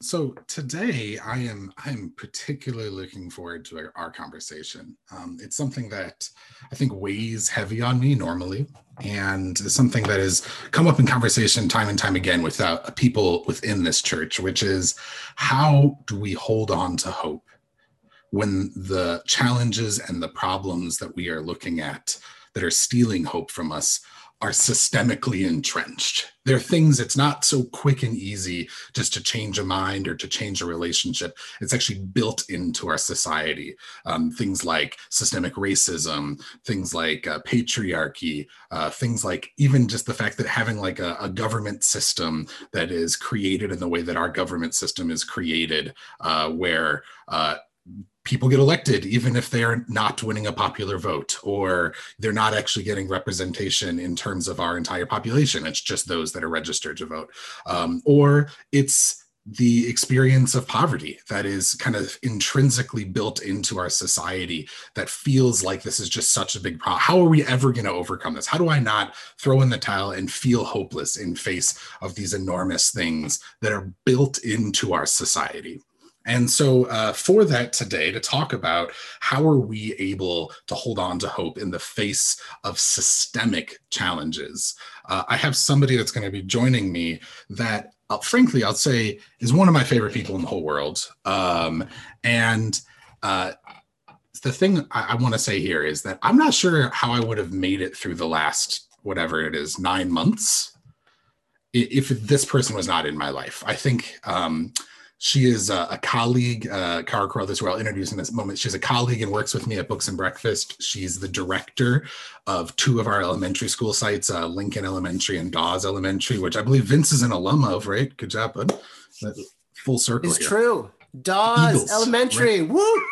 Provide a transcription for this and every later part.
So today I am I am particularly looking forward to our, our conversation. Um, it's something that I think weighs heavy on me normally, and something that has come up in conversation time and time again with uh, people within this church, which is how do we hold on to hope when the challenges and the problems that we are looking at that are stealing hope from us are systemically entrenched. There are things it's not so quick and easy just to change a mind or to change a relationship. It's actually built into our society. Um, things like systemic racism, things like uh, patriarchy, uh, things like even just the fact that having like a, a, government system that is created in the way that our government system is created, uh, where uh, people get elected even if they're not winning a popular vote or they're not actually getting representation in terms of our entire population it's just those that are registered to vote um, or it's the experience of poverty that is kind of intrinsically built into our society that feels like this is just such a big problem. How are we ever going to overcome this? How do I not throw in the towel and feel hopeless in face of these enormous things that are built into our society? And so, uh, for that today, to talk about how are we able to hold on to hope in the face of systemic challenges, uh, I have somebody that's going to be joining me that, uh, frankly, I'll say is one of my favorite people in the whole world. Um, and uh, the thing I, I want to say here is that I'm not sure how I would have made it through the last whatever it is nine months if this person was not in my life. I think. Um, she is a, a colleague, uh, Cara Carothers, who I'll introduce in this moment. She's a colleague and works with me at Books and Breakfast. She's the director of two of our elementary school sites, uh, Lincoln Elementary and Dawes Elementary, which I believe Vince is an alum of, right? Good job, bud. Full circle. It's here. true. Dawes Eagles, Elementary. Right? Woo!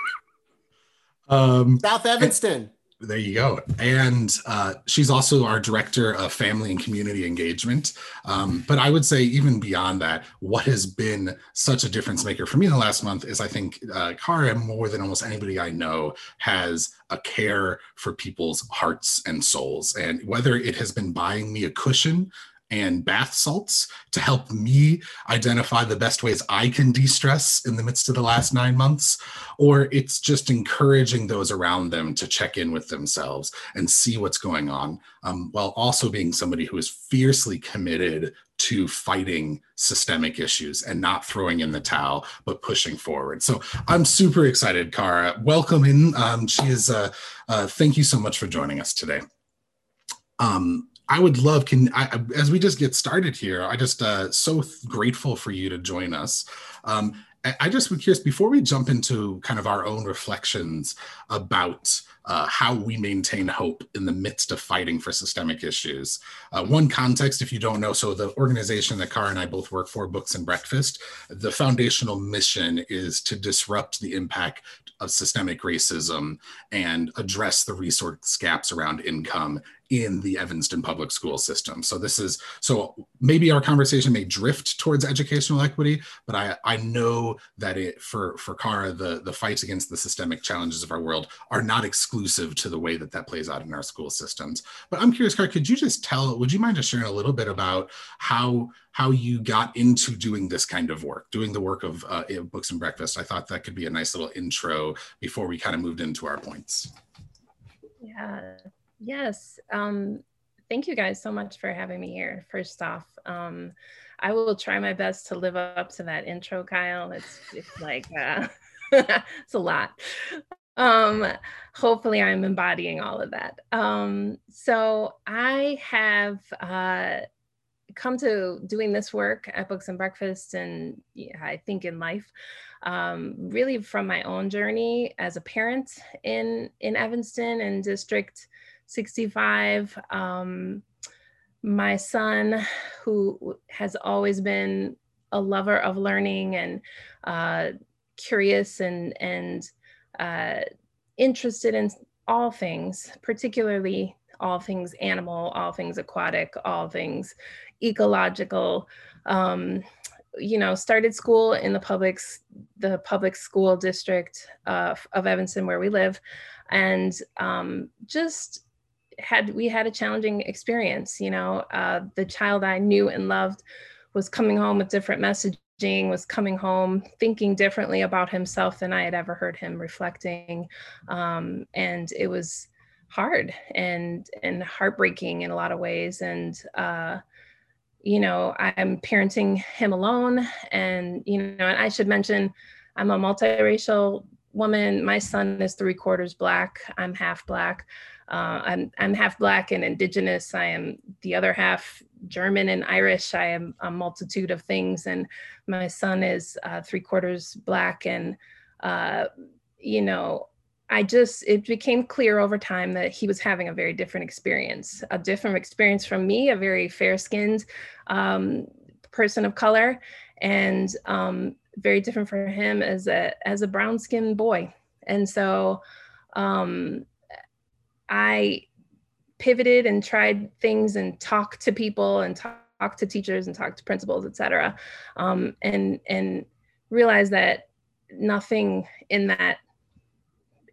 Um, South Evanston. There you go. And uh, she's also our director of family and community engagement. Um, but I would say, even beyond that, what has been such a difference maker for me in the last month is I think uh, Cara, more than almost anybody I know, has a care for people's hearts and souls. And whether it has been buying me a cushion and bath salts to help me identify the best ways I can de stress in the midst of the last nine months, or it's just encouraging those around them to check in with themselves and see what's going on, um, while also being somebody who is fiercely committed to fighting systemic issues and not throwing in the towel, but pushing forward. So I'm super excited, Cara. Welcome in. Um, she is, uh, uh, thank you so much for joining us today. Um, I would love can I, as we just get started here. I just uh, so grateful for you to join us. Um, I just would curious before we jump into kind of our own reflections about uh, how we maintain hope in the midst of fighting for systemic issues. Uh, one context, if you don't know, so the organization that Car and I both work for, Books and Breakfast, the foundational mission is to disrupt the impact of systemic racism and address the resource gaps around income in the Evanston public school system. So this is so maybe our conversation may drift towards educational equity, but I I know that it for for Cara the the fights against the systemic challenges of our world are not exclusive to the way that that plays out in our school systems. But I'm curious, Cara, could you just tell? Would you mind just sharing a little bit about how how you got into doing this kind of work, doing the work of uh, books and breakfast? I thought that could be a nice little intro before we kind of moved into our points. Yeah, Yes. Um, thank you guys so much for having me here. First off, um, I will try my best to live up to that intro, Kyle. It's, it's like, uh, it's a lot. Um, hopefully I'm embodying all of that. Um, so I have uh, come to doing this work at Books and Breakfast and yeah, I think in life um, really from my own journey as a parent in, in Evanston and district 65. Um, my son, who has always been a lover of learning and uh, curious and and uh, interested in all things, particularly all things animal, all things aquatic, all things ecological. Um, you know, started school in the public the public school district uh, of Evanston, where we live, and um, just had we had a challenging experience you know uh, the child i knew and loved was coming home with different messaging was coming home, thinking differently about himself than I had ever heard him reflecting. Um, and it was hard and and heartbreaking in a lot of ways. And uh, you know, I'm parenting him alone. And, you know, and I should mention I'm a multiracial woman. My son is three quarters black. I'm half black. Uh, I'm I'm half black and indigenous. I am the other half German and Irish. I am a multitude of things, and my son is uh, three quarters black. And uh, you know, I just it became clear over time that he was having a very different experience, a different experience from me, a very fair-skinned um, person of color, and um, very different for him as a as a brown-skinned boy. And so. Um, I pivoted and tried things and talked to people and talked to teachers and talked to principals, et cetera, um, and and realized that nothing in that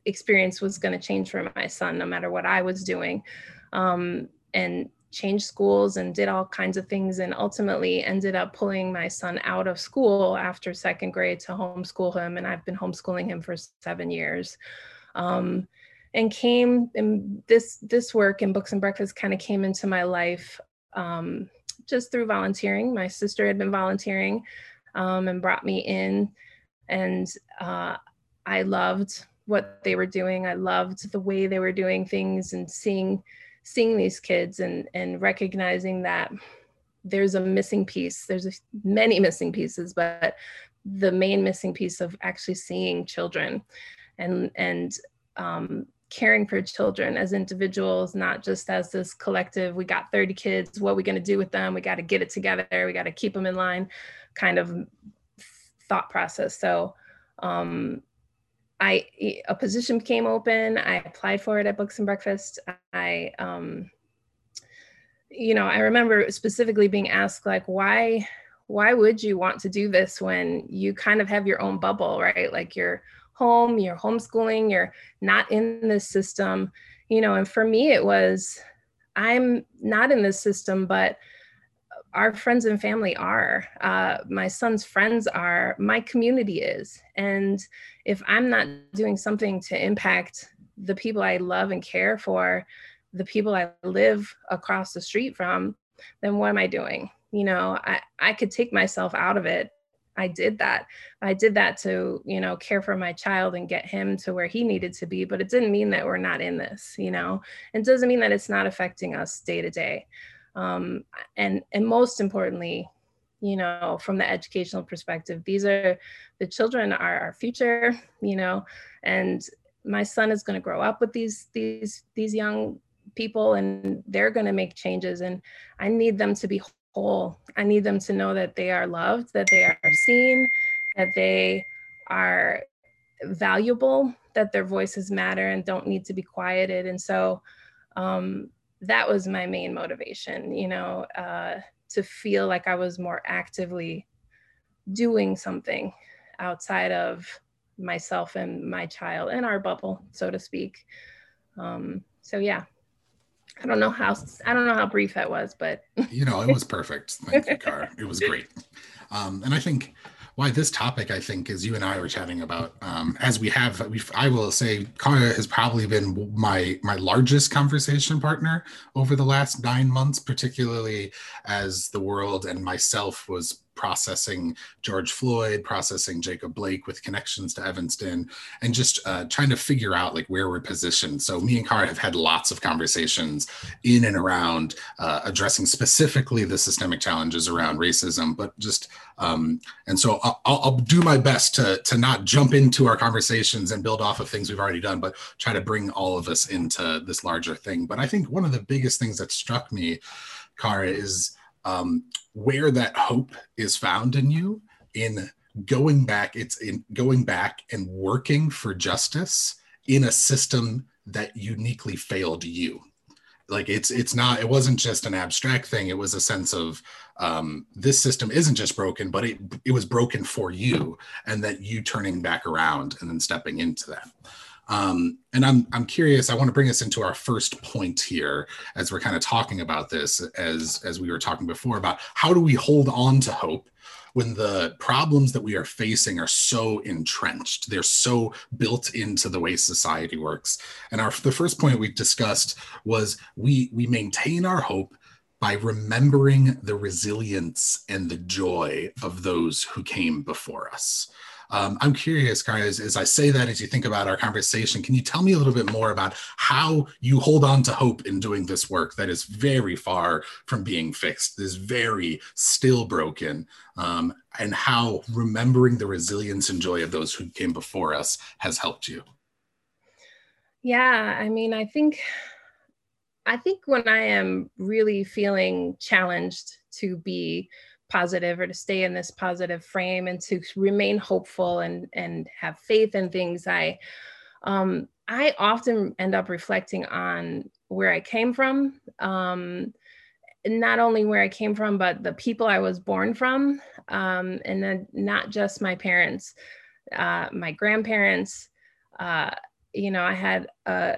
experience was going to change for my son, no matter what I was doing, um, and changed schools and did all kinds of things, and ultimately ended up pulling my son out of school after second grade to homeschool him, and I've been homeschooling him for seven years. Um, and came and this this work and books and breakfast kind of came into my life um, just through volunteering. My sister had been volunteering um, and brought me in. And uh, i loved what they were doing. I loved the way they were doing things and seeing seeing these kids and and recognizing that there's a missing piece there's a, many missing pieces but the main missing piece of actually seeing children and and um, caring for children as individuals, not just as this collective, we got 30 kids, what are we going to do with them? We got to get it together, we got to keep them in line kind of thought process. So um, I a position came open. I applied for it at Books and Breakfast. I um, you know, I remember specifically being asked like why why would you want to do this when you kind of have your own bubble, right? Like you're home, you're homeschooling, you're not in this system, you know, and for me, it was, I'm not in this system, but our friends and family are. Uh, my son's friends are. My community is. And if I'm not doing something to impact the people I love and care for, the people I live across the street from, then what am I doing? You know, I, I could take myself out of it I did that. I did that to, you know, care for my child and get him to where he needed to be. But it didn't mean that we're not in this, you know, it doesn't mean that it's not affecting us day to day. Um, and and most importantly, you know, from the educational perspective, these are the children are our future, you know, and my son is going to grow up with these these these young people and they're going to make changes and i need them to be whole. I need them to know that they are loved, that they are seen, that they are valuable, that their voices matter and don't need to be quieted. And so um, that was my main motivation, you know, uh, to feel like I was more actively doing something outside of myself and my child and our bubble, so to speak. Um, so yeah, I don't know how I don't know how brief that was, but you know, it was perfect. Thank you, Car. It was great. Um, and I think why this topic, I think, is you and I were chatting about, um, as we have, I will say, Cara has probably been my my largest conversation partner over the last nine months, particularly as the world and myself was processing George Floyd, processing Jacob Blake with connections to Evanston, and just uh, trying to figure out like where we're positioned. So me and Cara have had lots of conversations in and around uh, addressing specifically the systemic challenges around racism, but just um, and so I'll, I'll, do my best to to not jump into our conversations and build off of things we've already done, but try to bring all of us into this larger thing. But I think one of the biggest things that struck me, Cara, is um, where that hope is found in you in going back it's in going back and working for justice in a system that uniquely failed you. Like it's it's not it wasn't just an abstract thing. It was a sense of um, this system isn't just broken but it it was broken for you and that you turning back around and then stepping into that um, and I'm I'm curious. I want to bring us into our first point here as we're kind of talking about this, as as we were talking before about how do we hold on to hope when the problems that we are facing are so entrenched they're so built into the way society works and our the first point we discussed was we we maintain our hope by remembering the resilience and the joy of those who came before us um, I'm curious, guys, as I say that, as you think about our conversation, can you tell me a little bit more about how you hold on to hope in doing this work that is very far from being fixed, is very still broken, um, and how remembering the resilience and joy of those who came before us has helped you? Yeah, I mean, I think. I think when I am really feeling challenged to be positive or to stay in this positive frame and to remain hopeful and and have faith in things i um i often end up reflecting on where i came from um not only where i came from but the people i was born from um and then not just my parents uh my grandparents uh you know i had uh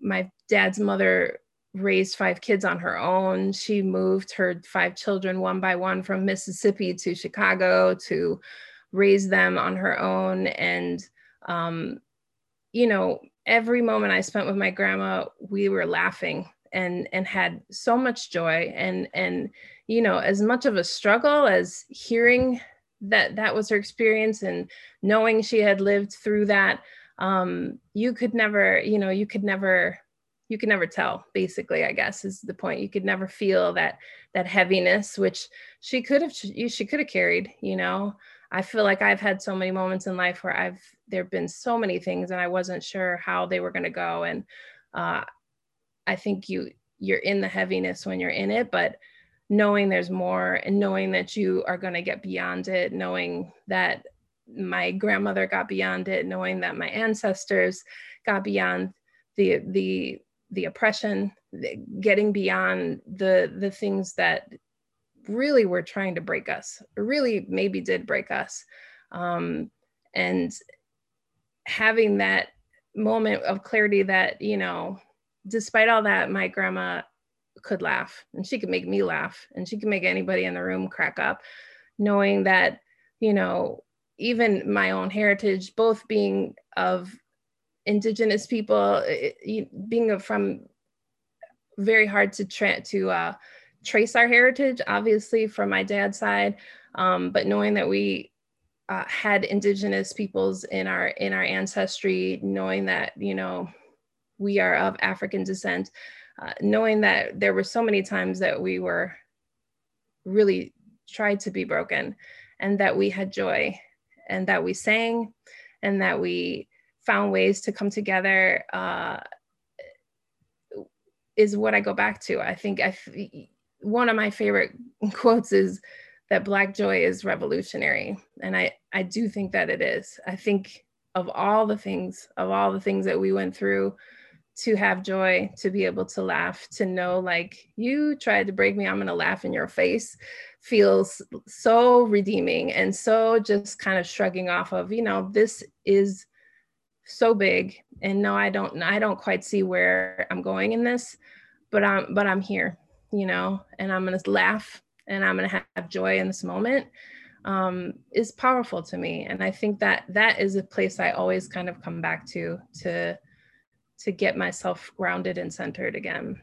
my dad's mother raised five kids on her own. She moved her five children one by one from Mississippi to Chicago to raise them on her own. And, um, you know, every moment I spent with my grandma, we were laughing and and had so much joy and and you know as much of a struggle as hearing that that was her experience and knowing she had lived through that um you could never you know you could never you can never tell basically i guess is the point. You could never feel that that heaviness which she could have she could have carried you know? I feel like i've had so many moments in life where i've there have been so many things and i wasn't sure how they were going to go. And uh, i think you you're in the heaviness when you're in it but knowing there's more and knowing that you are going to get beyond it knowing that my grandmother got beyond it knowing that my ancestors got beyond the the the oppression, getting beyond the the things that really were trying to break us, really maybe did break us, um, and having that moment of clarity that you know, despite all that, my grandma could laugh and she could make me laugh and she could make anybody in the room crack up, knowing that you know even my own heritage, both being of indigenous people it, being from very hard to tra- to uh, trace our heritage obviously from my dad's side um, but knowing that we uh, had indigenous peoples in our in our ancestry knowing that you know we are of african descent uh, knowing that there were so many times that we were really tried to be broken and that we had joy and that we sang and that we found ways to come together uh, is what I go back to. I think I one of my favorite quotes is that black joy is revolutionary and I I do think that it is. I think of all the things of all the things that we went through to have joy, to be able to laugh, to know like you tried to break me, I'm going to laugh in your face feels so redeeming and so just kind of shrugging off of, you know, this is so big and no i don't i don't quite see where i'm going in this but i'm but i'm here you know and i'm gonna laugh and i'm gonna have joy in this moment um, is powerful to me and i think that that is a place i always kind of come back to to to get myself grounded and centered again.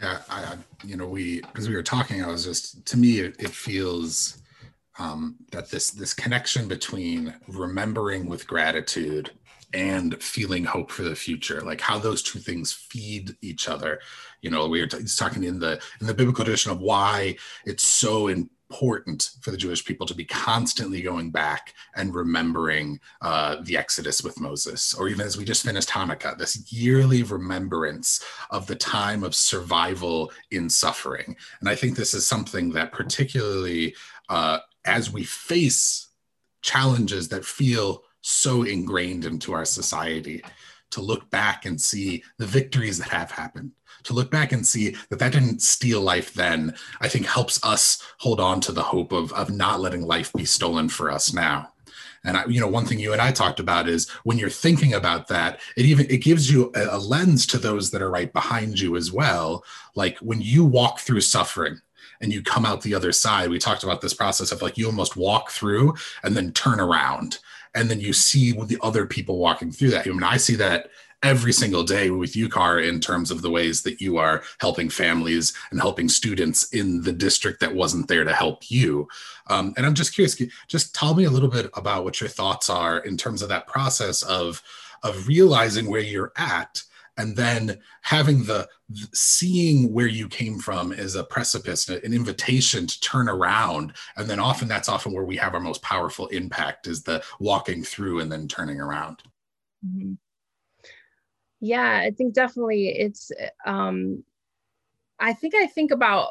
Yeah i you know we because we were talking i was just to me it, it feels um, that this this connection between remembering with gratitude and feeling hope for the future like how those two things feed each other. You know we were t- talking in the in the biblical tradition of why it's so important for the jewish people to be constantly going back and remembering uh, the exodus with moses or even as we just finished hanukkah this yearly remembrance of the time of survival in suffering. And i think this is something that particularly uh, as we face challenges that feel so ingrained into our society to look back and see the victories that have happened to look back and see that that didn't steal life then i think helps us hold on to the hope of, of not letting life be stolen for us now. And I, you know one thing you and i talked about is when you're thinking about that it even it gives you a, a lens to those that are right behind you as well. Like when you walk through suffering and you come out the other side we talked about this process of like you almost walk through and then turn around and then you see the other people walking through that i mean i see that every single day with UCAR in terms of the ways that you are helping families and helping students in the district that wasn't there to help you. Um, and I'm just curious, just tell me a little bit about what your thoughts are in terms of that process of, of realizing where you're at and then having the seeing where you came from is a precipice an invitation to turn around. And then often that's often where we have our most powerful impact is the walking through and then turning around. Mm-hmm. yeah i think definitely it's um i think i think about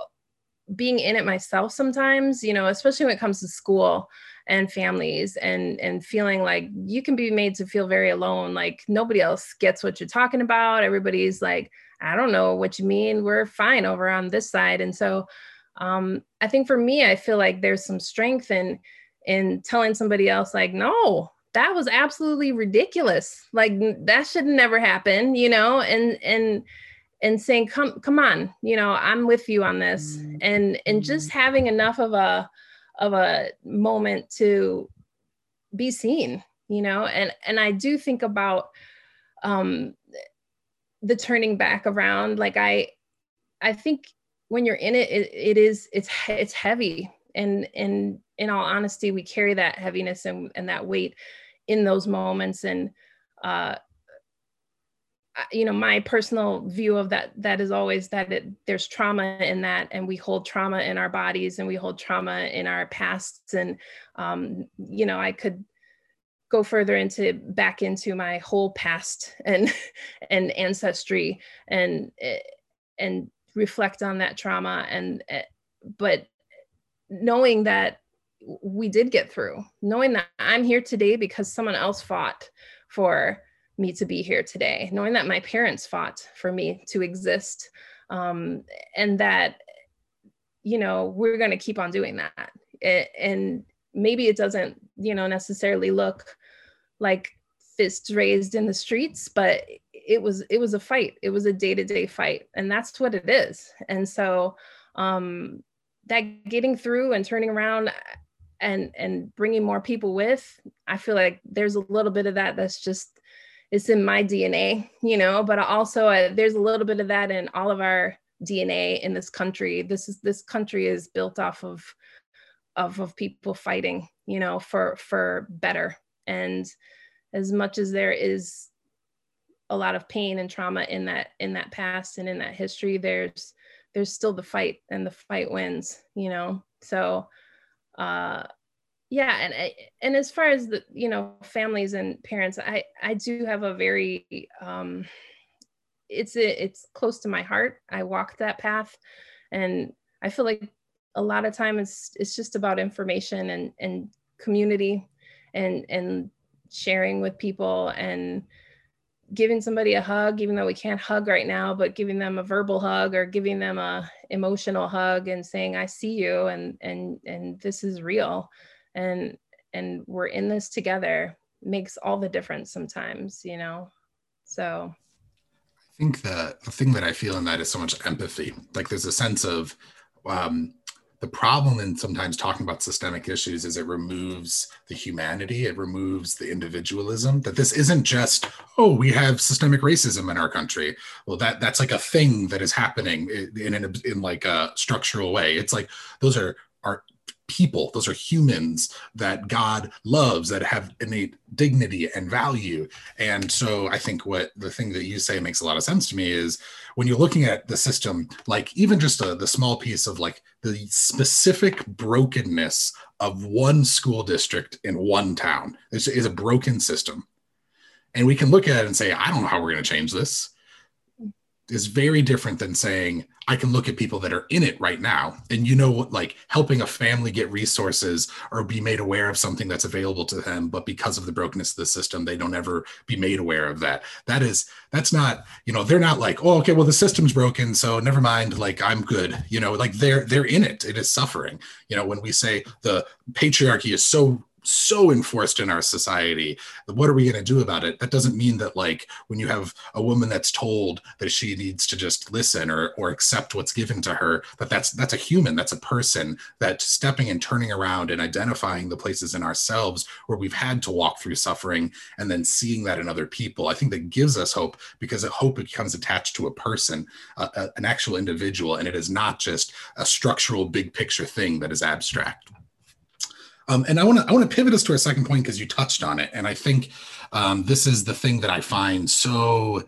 being in it myself sometimes you know especially when it comes to school and families and and feeling like you can be made to feel very alone like nobody else gets what you're talking about. Everybody's like i don't know what you mean. We're fine over on this side. And so um, i think for me i feel like there's some strength in in telling somebody else like no that was absolutely ridiculous. Like that should never happen you know and and and saying come come on you know i'm with you on this. Mm-hmm. and and just mm-hmm. having enough of a of a moment to be seen you know? And and i do think about um the turning back around. Like i i think when you're in it, it it is it's it's heavy. And and in all honesty we carry that heaviness and, and that weight in those moments. And uh you know my personal view of that that is always that it, there's trauma in that and we hold trauma in our bodies and we hold trauma in our pasts and um, you know i could go further into back into my whole past and and ancestry and and reflect on that trauma and but knowing that we did get through knowing that i'm here today because someone else fought for me to be here today, knowing that my parents fought for me to exist, um, and that, you know, we're going to keep on doing that. It, and maybe it doesn't, you know, necessarily look like fists raised in the streets, but it was it was a fight. It was a day to day fight, and that's what it is. And so, um, that getting through and turning around and and bringing more people with i feel like there's a little bit of that that's just it's in my DNA, you know, but also uh, there's a little bit of that in all of our DNA in this country. This is this country is built off of of of people fighting, you know, for for better. And as much as there is a lot of pain and trauma in that in that past and in that history, there's there's still the fight and the fight wins, you know. So uh yeah and and as far as the you know families and parents i i do have a very um it's a, it's close to my heart. I walked that path and i feel like a lot of time it's it's just about information and and community and and sharing with people and giving somebody a hug even though we can't hug right now but giving them a verbal hug or giving them a emotional hug and saying i see you and and and this is real and and we're in this together makes all the difference sometimes you know? So. I think that the thing that i feel in that is so much empathy. Like there's a sense of um, the problem in sometimes talking about systemic issues is it removes the humanity it removes the individualism that this isn't just oh we have systemic racism in our country. Well that that's like a thing that is happening in in, in like a structural way. It's like those are are people. Those are humans that god loves that have innate dignity and value. And so i think what the thing that you say makes a lot of sense to me is when you're looking at the system like even just a, the small piece of like the specific brokenness of one school district in one town is, is a broken system. And we can look at it and say i don't know how we're going to change this is very different than saying I can look at people that are in it right now. And you know like helping a family get resources or be made aware of something that's available to them but because of the brokenness of the system they don't ever be made aware of that. That is that's not you know they're not like oh okay well the system's broken so never mind like I'm good. You know like they're they're in it. It is suffering. You know when we say the patriarchy is so so enforced in our society what are we going to do about it? That doesn't mean that like when you have a woman that's told that she needs to just listen or or accept what's given to her that that's that's a human that's a person that stepping and turning around and identifying the places in ourselves where we've had to walk through suffering and then seeing that in other people i think that gives us hope because hope becomes attached to a person uh, an actual individual and it is not just a structural big picture thing that is abstract um, and I want to I want to pivot us to our second point because you touched on it, and I think um, this is the thing that I find so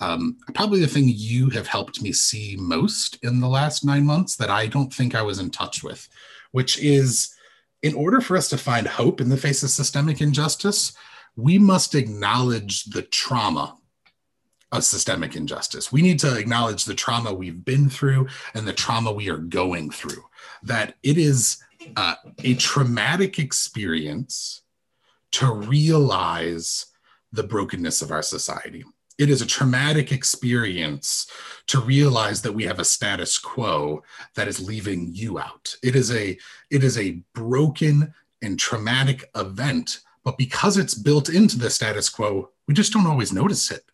um, probably the thing you have helped me see most in the last nine months that I don't think I was in touch with, which is in order for us to find hope in the face of systemic injustice, we must acknowledge the trauma of systemic injustice. We need to acknowledge the trauma we've been through and the trauma we are going through. That it is uh, a traumatic experience to realize the brokenness of our society. It is a traumatic experience to realize that we have a status quo that is leaving you out. It is a it is a broken and traumatic event, but because it's built into the status quo, we just don't always notice it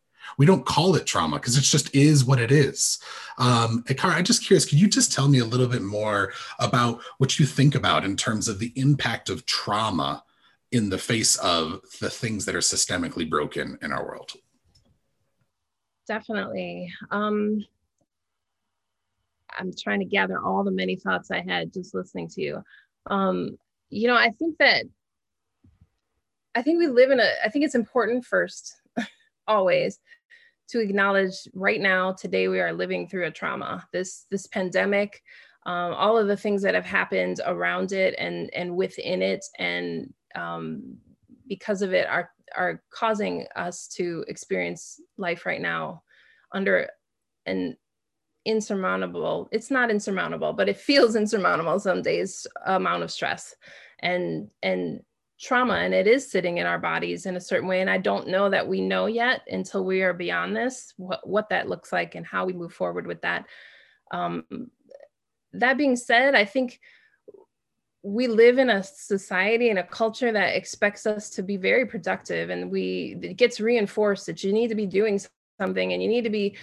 we don't call it trauma because it just is what it is. Um, I'm just curious, could you just tell me a little bit more about what you think about in terms of the impact of trauma in the face of the things that are systemically broken in our world? Definitely. Um, I'm trying to gather all the many thoughts I had just listening to you. Um, you know, I think that I think we live in a, I think it's important first, always, to acknowledge right now today we are living through a trauma. This this pandemic um, all of the things that have happened around it and and within it and um, because of it are are causing us to experience life right now under an insurmountable it's not insurmountable but it feels insurmountable some days amount of stress. And and trauma and it is sitting in our bodies in a certain way and i don't know that we know yet until we are beyond this what, what that looks like and how we move forward with that. Um, that being said i think we live in a society and a culture that expects us to be very productive and we it gets reinforced that you need to be doing something and you need to be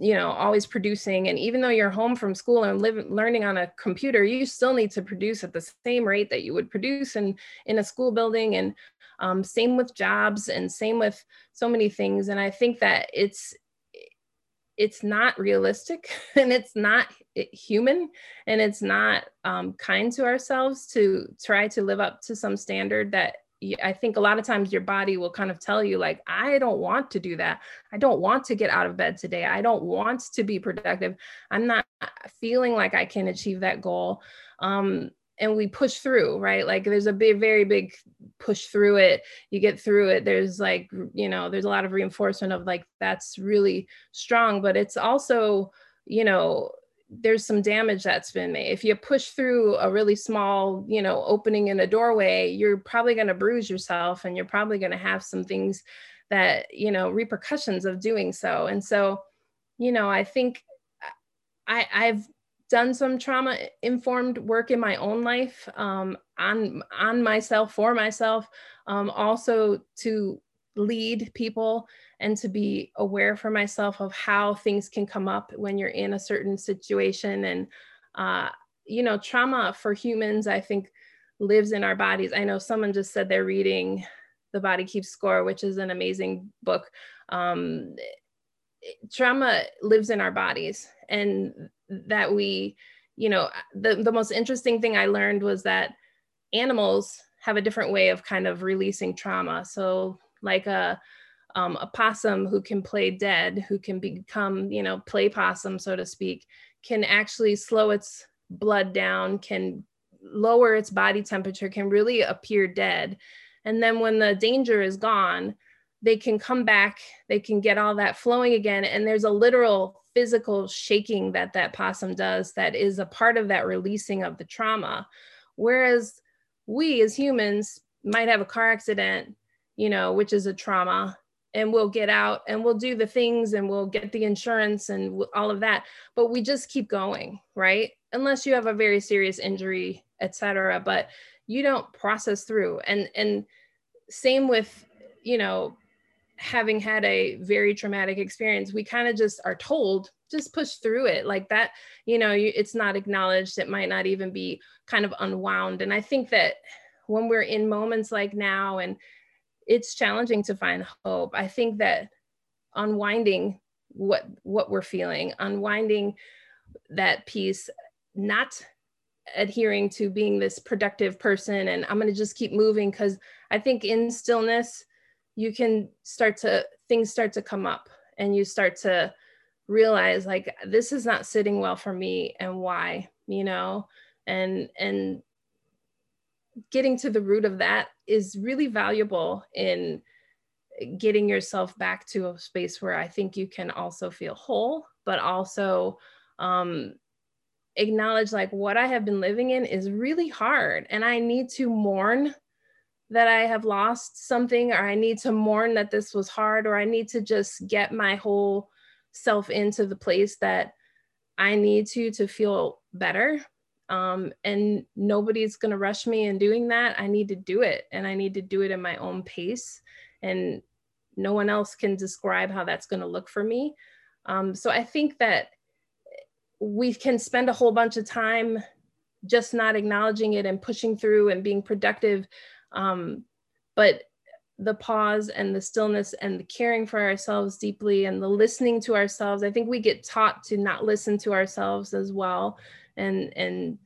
you know always producing. And even though you're home from school and live, learning on a computer you still need to produce at the same rate that you would produce in in a school building. And um, same with jobs and same with so many things. And i think that it's it's not realistic and it's not human. And it's not um, kind to ourselves to try to live up to some standard that I think a lot of times your body will kind of tell you, like, I don't want to do that. I don't want to get out of bed today. I don't want to be productive. I'm not feeling like I can achieve that goal. Um, and we push through, right? Like, there's a big, very big push through it. You get through it. There's like, you know, there's a lot of reinforcement of like, that's really strong, but it's also, you know, there's some damage that's been made. If you push through a really small, you know, opening in a doorway, you're probably going to bruise yourself and you're probably going to have some things that, you know, repercussions of doing so. And so, you know, I think I, I've done some trauma informed work in my own life um, on on myself for myself um, also to lead people and to be aware for myself of how things can come up when you're in a certain situation. And uh, you know trauma for humans i think lives in our bodies. I know someone just said they're reading the body keeps score which is an amazing book. Um, trauma lives in our bodies and that we you know the, the most interesting thing i learned was that animals have a different way of kind of releasing trauma. So like a um, a possum who can play dead, who can become, you know, play possum, so to speak, can actually slow its blood down, can lower its body temperature, can really appear dead. And then when the danger is gone, they can come back, they can get all that flowing again. And there's a literal physical shaking that that possum does that is a part of that releasing of the trauma. Whereas we as humans might have a car accident, you know, which is a trauma, and we'll get out and we'll do the things and we'll get the insurance and all of that. But we just keep going right? Unless you have a very serious injury etc but you don't process through. And and same with you know having had a very traumatic experience we kind of just are told just push through it. Like that you know it's not acknowledged. It might not even be kind of unwound. And i think that when we're in moments like now and it's challenging to find hope. I think that unwinding what what we're feeling unwinding that piece not adhering to being this productive person and i'm going to just keep moving because i think in stillness you can start to things start to come up and you start to realize like this is not sitting well for me and why you know? And and getting to the root of that is really valuable in getting yourself back to a space where i think you can also feel whole but also um, acknowledge like what I have been living in is really hard and I need to mourn that I have lost something or I need to mourn that this was hard or I need to just get my whole self into the place that I need to to feel better. Um, and nobody's going to rush me in doing that. I need to do it and I need to do it in my own pace. And no one else can describe how that's going to look for me. Um, so I think that we can spend a whole bunch of time just not acknowledging it and pushing through and being productive. Um, but the pause and the stillness and the caring for ourselves deeply and the listening to ourselves, I think we get taught to not listen to ourselves as well and, and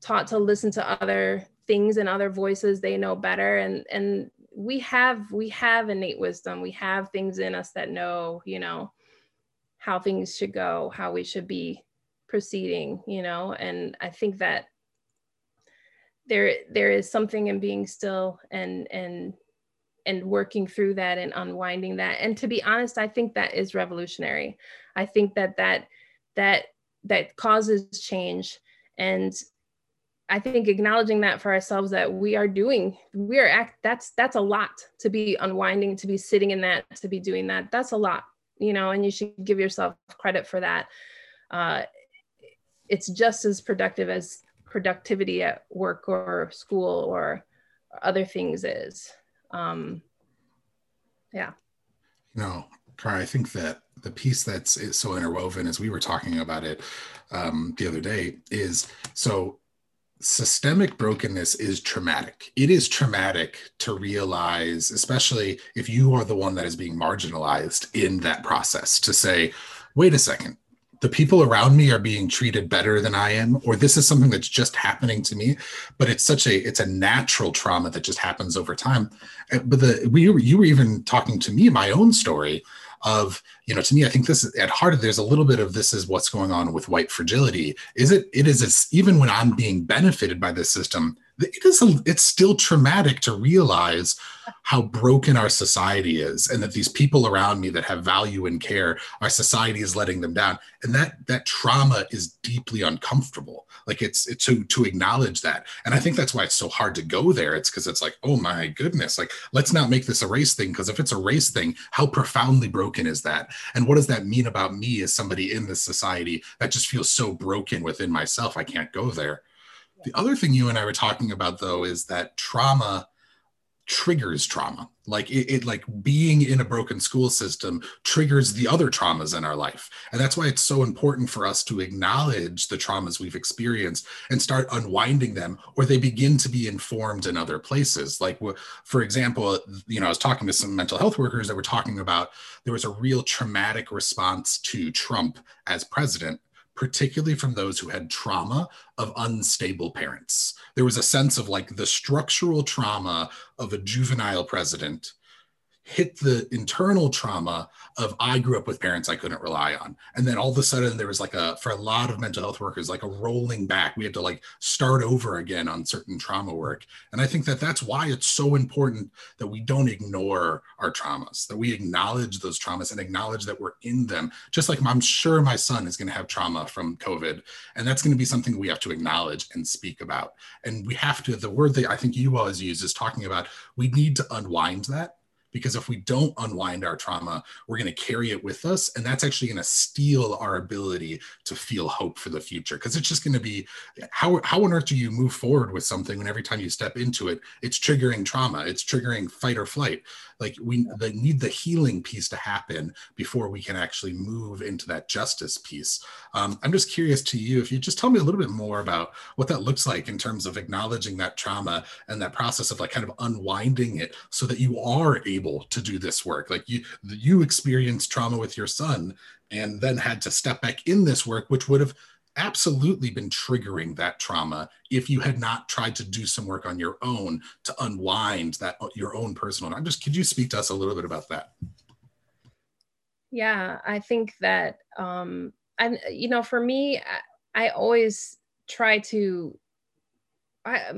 taught to listen to other things and other voices they know better. And, and we have, we have innate wisdom. We have things in us that know, you know, how things should go, how we should be proceeding you know and i think that there there is something in being still and and and working through that and unwinding that and to be honest i think that is revolutionary i think that that that that causes change and i think acknowledging that for ourselves that we are doing we are act that's that's a lot to be unwinding to be sitting in that to be doing that that's a lot you know and you should give yourself credit for that uh, it's just as productive as productivity at work or school or other things is. Um, yeah. No, Cara, I think that the piece that's so interwoven as we were talking about it um, the other day is so systemic brokenness is traumatic. It is traumatic to realize, especially if you are the one that is being marginalized in that process, to say, wait a second, the people around me are being treated better than I am, or this is something that's just happening to me. But it's such a it's a natural trauma that just happens over time. But the we you were even talking to me my own story of you know to me I think this is at heart there's a little bit of this is what's going on with white fragility. Is it it is it is even when I'm being benefited by this system, it is a, it's still traumatic to realize how broken our society is and that these people around me that have value and care our society is letting them down. And that that trauma is deeply uncomfortable. Like it's, it's to to acknowledge that. And i think that's why it's so hard to go there. It's because it's like oh my goodness like let's not make this a race thing because if it's a race thing how profoundly broken is that? And what does that mean about me as somebody in this society that just feels so broken within myself? I can't go there the other thing you and I were talking about, though, is that trauma triggers trauma. Like it, it, like being in a broken school system triggers the other traumas in our life. And that's why it's so important for us to acknowledge the traumas we've experienced and start unwinding them, or they begin to be informed in other places. Like, for example, you know, I was talking to some mental health workers that were talking about there was a real traumatic response to Trump as president particularly from those who had trauma of unstable parents. There was a sense of like the structural trauma of a juvenile president hit the internal trauma of I grew up with parents I couldn't rely on. And then all of a sudden there was like a for a lot of mental health workers like a rolling back. We had to like start over again on certain trauma work. And I think that that's why it's so important that we don't ignore our traumas, that we acknowledge those traumas and acknowledge that we're in them. Just like I'm sure my son is going to have trauma from COVID and that's going to be something we have to acknowledge and speak about. And we have to the word that I think you always use is talking about we need to unwind that because if we don't unwind our trauma we're going to carry it with us and that's actually going to steal our ability to feel hope for the future because it's just going to be how, how on earth do you move forward with something when every time you step into it it's triggering trauma it's triggering fight or flight like we the, need the healing piece to happen before we can actually move into that justice piece. Um, i'm just curious to you if you just tell me a little bit more about what that looks like in terms of acknowledging that trauma and that process of like kind of unwinding it so that you are able to do this work. Like you you experienced trauma with your son and then had to step back in this work which would have absolutely been triggering that trauma if you had not tried to do some work on your own to unwind that your own personal i'm just could you speak to us a little bit about that? Yeah i think that um and you know for me I, I always try to I,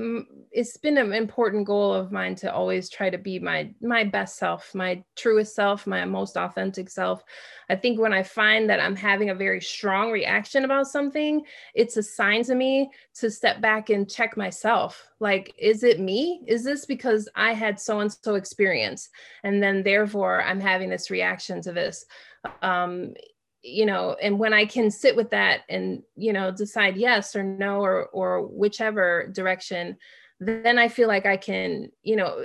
it's been an important goal of mine to always try to be my my best self, my truest self, my most authentic self. I think when I find that I'm having a very strong reaction about something, it's a sign to me to step back and check myself. Like, is it me? Is this because I had so and so experience, and then therefore I'm having this reaction to this? Um, you know and when i can sit with that and you know decide yes or no or or whichever direction then i feel like i can you know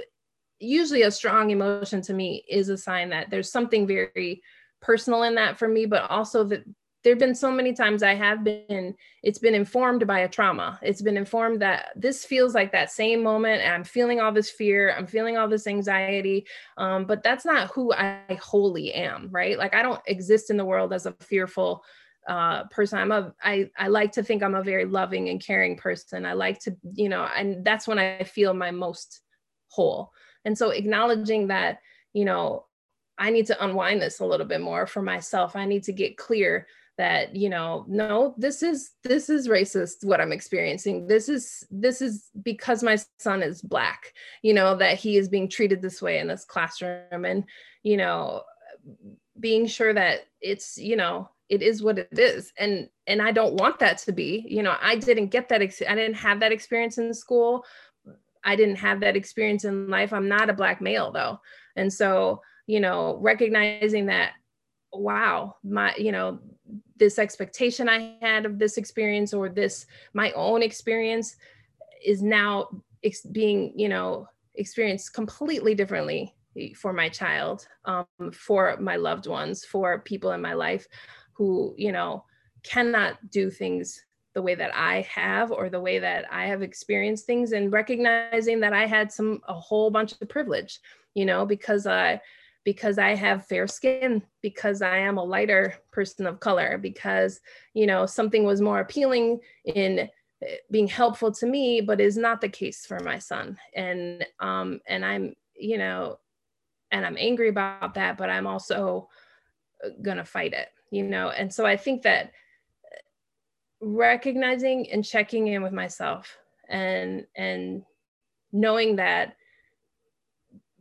usually a strong emotion to me is a sign that there's something very personal in that for me but also that there've been so many times I have been, it's been informed by a trauma. It's been informed that this feels like that same moment and I'm feeling all this fear, I'm feeling all this anxiety. Um, but that's not who I wholly am, right? Like I don't exist in the world as a fearful uh, person. I'm a, I, I like to think I'm a very loving and caring person. I like to, you know, and that's when I feel my most whole. And so acknowledging that, you know, I need to unwind this a little bit more for myself. I need to get clear that you know no this is this is racist what i'm experiencing. This is this is because my son is black you know that he is being treated this way in this classroom. And you know being sure that it's you know it is what it is. And and i don't want that to be you know i didn't get that ex- i didn't have that experience in school. I didn't have that experience in life. I'm not a black male though. And so you know recognizing that wow my you know this expectation I had of this experience or this my own experience is now ex- being, you know, experienced completely differently for my child, um, for my loved ones, for people in my life who, you know, cannot do things the way that I have or the way that I have experienced things and recognizing that I had some a whole bunch of privilege, you know, because I because I have fair skin, because I am a lighter person of color, because, you know, something was more appealing in eh, being helpful to me, but is not the case for my son. And, um, and I'm, you know, and I'm angry about that, but I'm also uh, going to fight it, you know? And so I think that eh, recognizing and checking in with myself and, and knowing that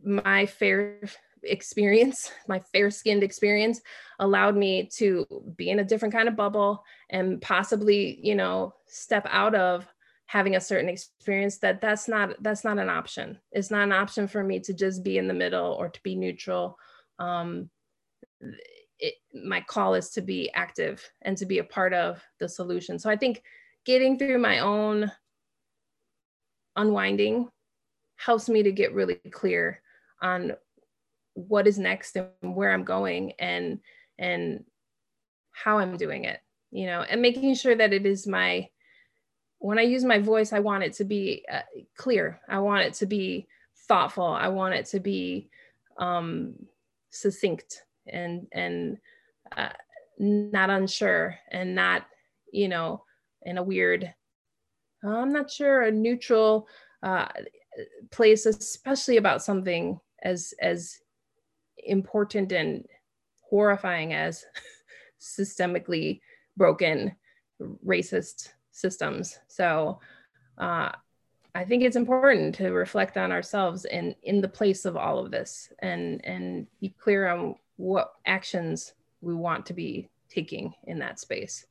my fair experience, my fair skinned experience, allowed me to be in a different kind of bubble and possibly, you know, step out of having a certain experience that that's not that's not an option. It's not an option for me to just be in the middle or to be neutral. Um, it, my call is to be active and to be a part of the solution. So i think getting through my own unwinding helps me to get really clear on what is next and where I'm going and and how I'm doing it, you know, and making sure that it is my when I use my voice, I want it to be uh, clear. I want it to be thoughtful. I want it to be um, succinct and and uh, not unsure and not you know in a weird i'm not sure a neutral uh, place especially about something as as important and horrifying as systemically broken racist systems. So uh, I think it's important to reflect on ourselves and in the place of all of this and and be clear on what actions we want to be taking in that space.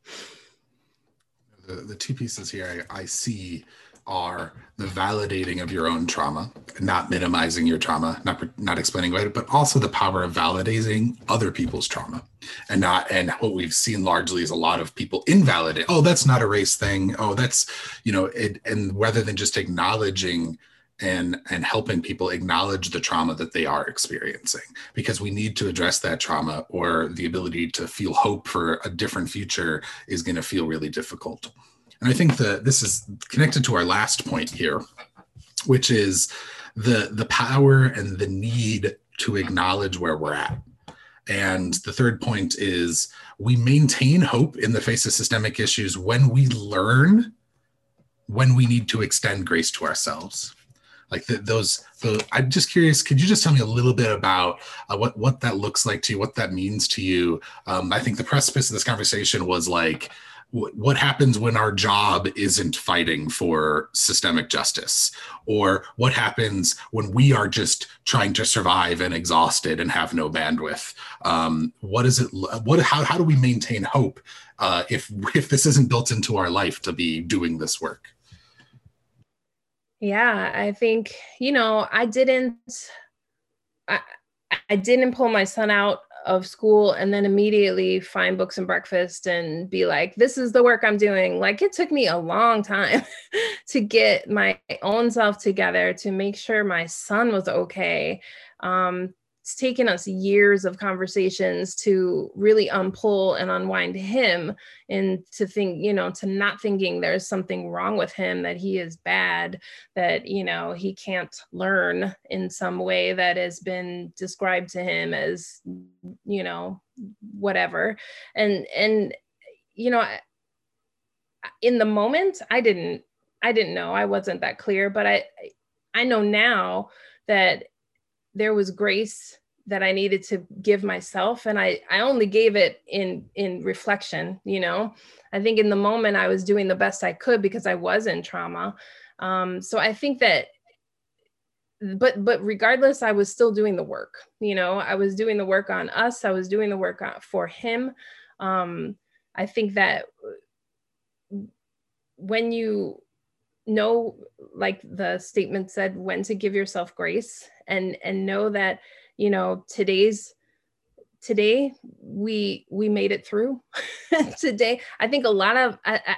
The, the two pieces here I, I see are the validating of your own trauma, not minimizing your trauma, not not explaining away, but also the power of validating other people's trauma, and not and what we've seen largely is a lot of people invalidate. Oh, that's not a race thing. Oh, that's you know it, and rather than just acknowledging and and helping people acknowledge the trauma that they are experiencing because we need to address that trauma or the ability to feel hope for a different future is going to feel really difficult and I think that this is connected to our last point here, which is the the power and the need to acknowledge where we're at. And the third point is we maintain hope in the face of systemic issues when we learn when we need to extend grace to ourselves. Like the, those, the, I'm just curious. Could you just tell me a little bit about uh, what what that looks like to you, what that means to you? Um, I think the precipice of this conversation was like what happens when our job isn't fighting for systemic justice? Or what happens when we are just trying to survive and exhausted and have no bandwidth? Um, what is it what how, how do we maintain hope uh, if if this isn't built into our life to be doing this work? Yeah i think you know i didn't i i didn't pull my son out of school and then immediately find books and breakfast and be like this is the work i'm doing. Like it took me a long time to get my own self together to make sure my son was okay. Um, it's taken us years of conversations to really unpull and unwind him and to think you know to not thinking there's something wrong with him that he is bad that you know he can't learn in some way that has been described to him as you know whatever. And and you know in the moment i didn't i didn't know. I wasn't that clear but i i know now that there was grace that I needed to give myself and I I only gave it in in reflection you know? I think in the moment I was doing the best I could because I was in trauma. Um, so I think that but but regardless I was still doing the work you know? I was doing the work on us. I was doing the work on, for him. Um, I think that when you know like the statement said when to give yourself grace and and know that you know today's today we we made it through. Today i think a lot of I, I,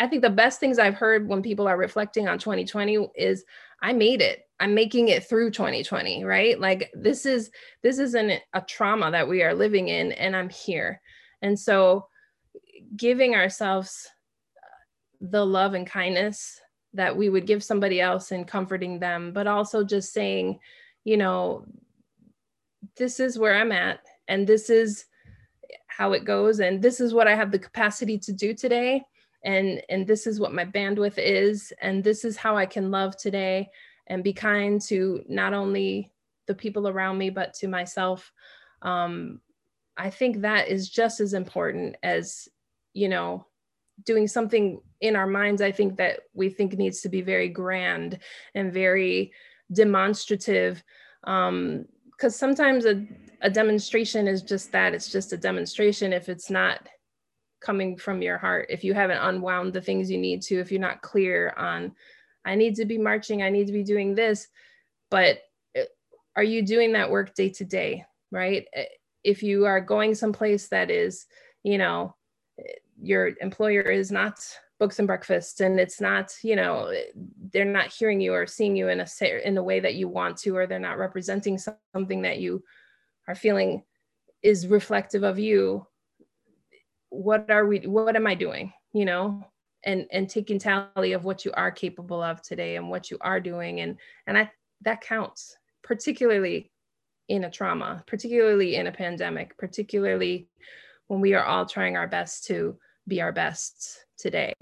I think the best things i've heard when people are reflecting on 2020 is i made it. I'm making it through 2020 right? Like this is this isn't a trauma that we are living in and i'm here. And so giving ourselves the love and kindness that we would give somebody else and comforting them but also just saying you know this is where I'm at and this is how it goes and this is what I have the capacity to do today and and this is what my bandwidth is and this is how I can love today and be kind to not only the people around me but to myself. Um, I think that is just as important as you know doing something in our minds I think that we think needs to be very grand and very demonstrative um, because sometimes a, a demonstration is just that it's just a demonstration if it's not coming from your heart. If you haven't unwound the things you need to if you're not clear on i need to be marching i need to be doing this but uh, are you doing that work day to day right? Uh, if you are going someplace that is you know your employer is not books and breakfast and it's not you know they're not hearing you or seeing you in a in a way that you want to or they're not representing something that you are feeling is reflective of you what are we what am i doing you know? And and taking tally of what you are capable of today and what you are doing and and i that counts particularly in a trauma particularly in a pandemic particularly when we are all trying our best to be our best today.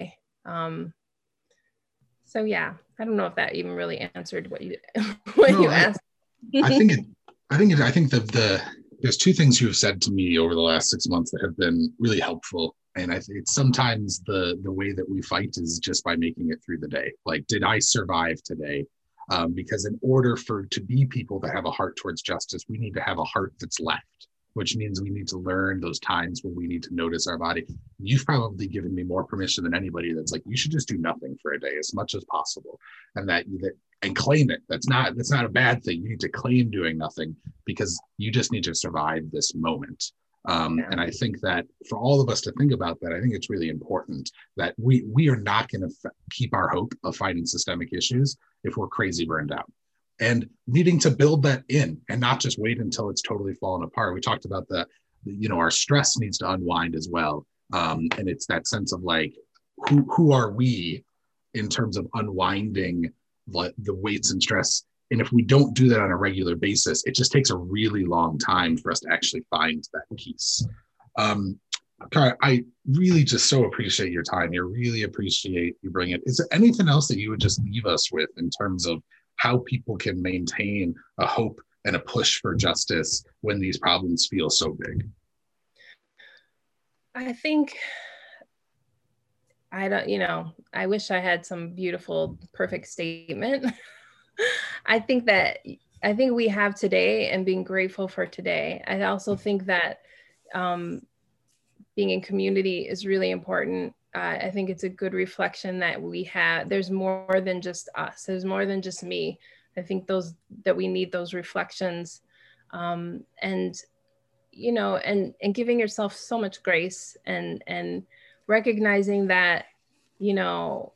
Um, so yeah, I don't know if that even really answered what you what no, you asked. I, I think it. I think it, I think the the there's two things you've said to me over the last six months that have been really helpful. And I think sometimes the the way that we fight is just by making it through the day. Like, did I survive today? Um, because in order for to be people that have a heart towards justice, we need to have a heart that's left which means we need to learn those times when we need to notice our body. You've probably given me more permission than anybody that's like, you should just do nothing for a day as much as possible. And that, that and claim it. That's not that's not a bad thing. You need to claim doing nothing because you just need to survive this moment. Um, yeah. And I think that for all of us to think about that, I think it's really important that we we are not going to f- keep our hope of fighting systemic issues if we're crazy burned out and needing to build that in and not just wait until it's totally fallen apart. We talked about the, you know, our stress needs to unwind as well. Um, and it's that sense of like, who, who are we in terms of unwinding the, the weights and stress? And if we don't do that on a regular basis, it just takes a really long time for us to actually find that peace. Um, Cara, I really just so appreciate your time. You really appreciate you bring it. Is there anything else that you would just leave us with in terms of how people can maintain a hope and a push for justice when these problems feel so big? I think I don't, you know, I wish I had some beautiful, perfect statement. I think that I think we have today and being grateful for today. I also think that um, being in community is really important uh, I think it's a good reflection that we have. There's more than just us. There's more than just me. I think those that we need those reflections, um, and you know, and and giving yourself so much grace and and recognizing that, you know,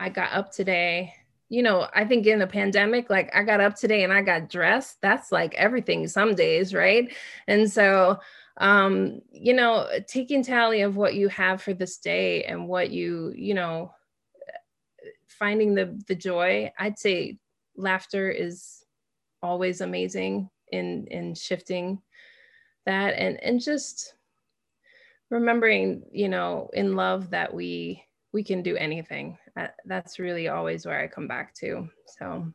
I got up today. You know, I think in the pandemic, like I got up today and I got dressed. That's like everything some days, right? And so um, you know, taking tally of what you have for this day and what you, you know, finding the the joy. I'd say laughter is always amazing in in shifting that and and just remembering, you know, in love that we we can do anything. That's really always where I come back to. So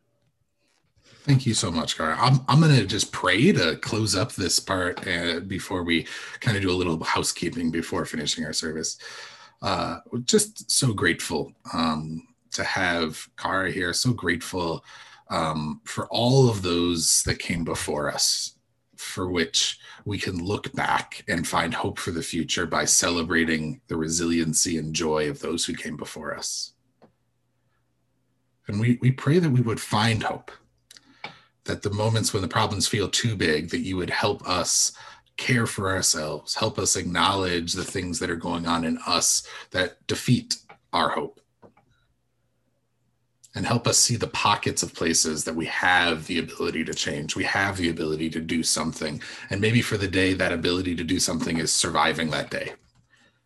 Thank you so much, Cara. I'm, I'm going to just pray to close up this part uh, before we kind of do a little housekeeping before finishing our service. Uh, just so grateful um, to have Cara here. So grateful um, for all of those that came before us, for which we can look back and find hope for the future by celebrating the resiliency and joy of those who came before us. And we, we pray that we would find hope that the moments when the problems feel too big, that you would help us care for ourselves, help us acknowledge the things that are going on in us that defeat our hope. And help us see the pockets of places that we have the ability to change. We have the ability to do something. And maybe for the day, that ability to do something is surviving that day.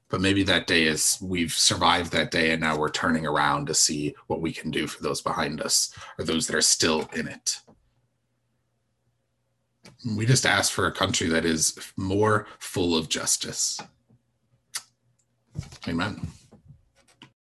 But maybe that day is we've survived that day and now we're turning around to see what we can do for those behind us or those that are still in it we just ask for a country that is more full of justice. Amen.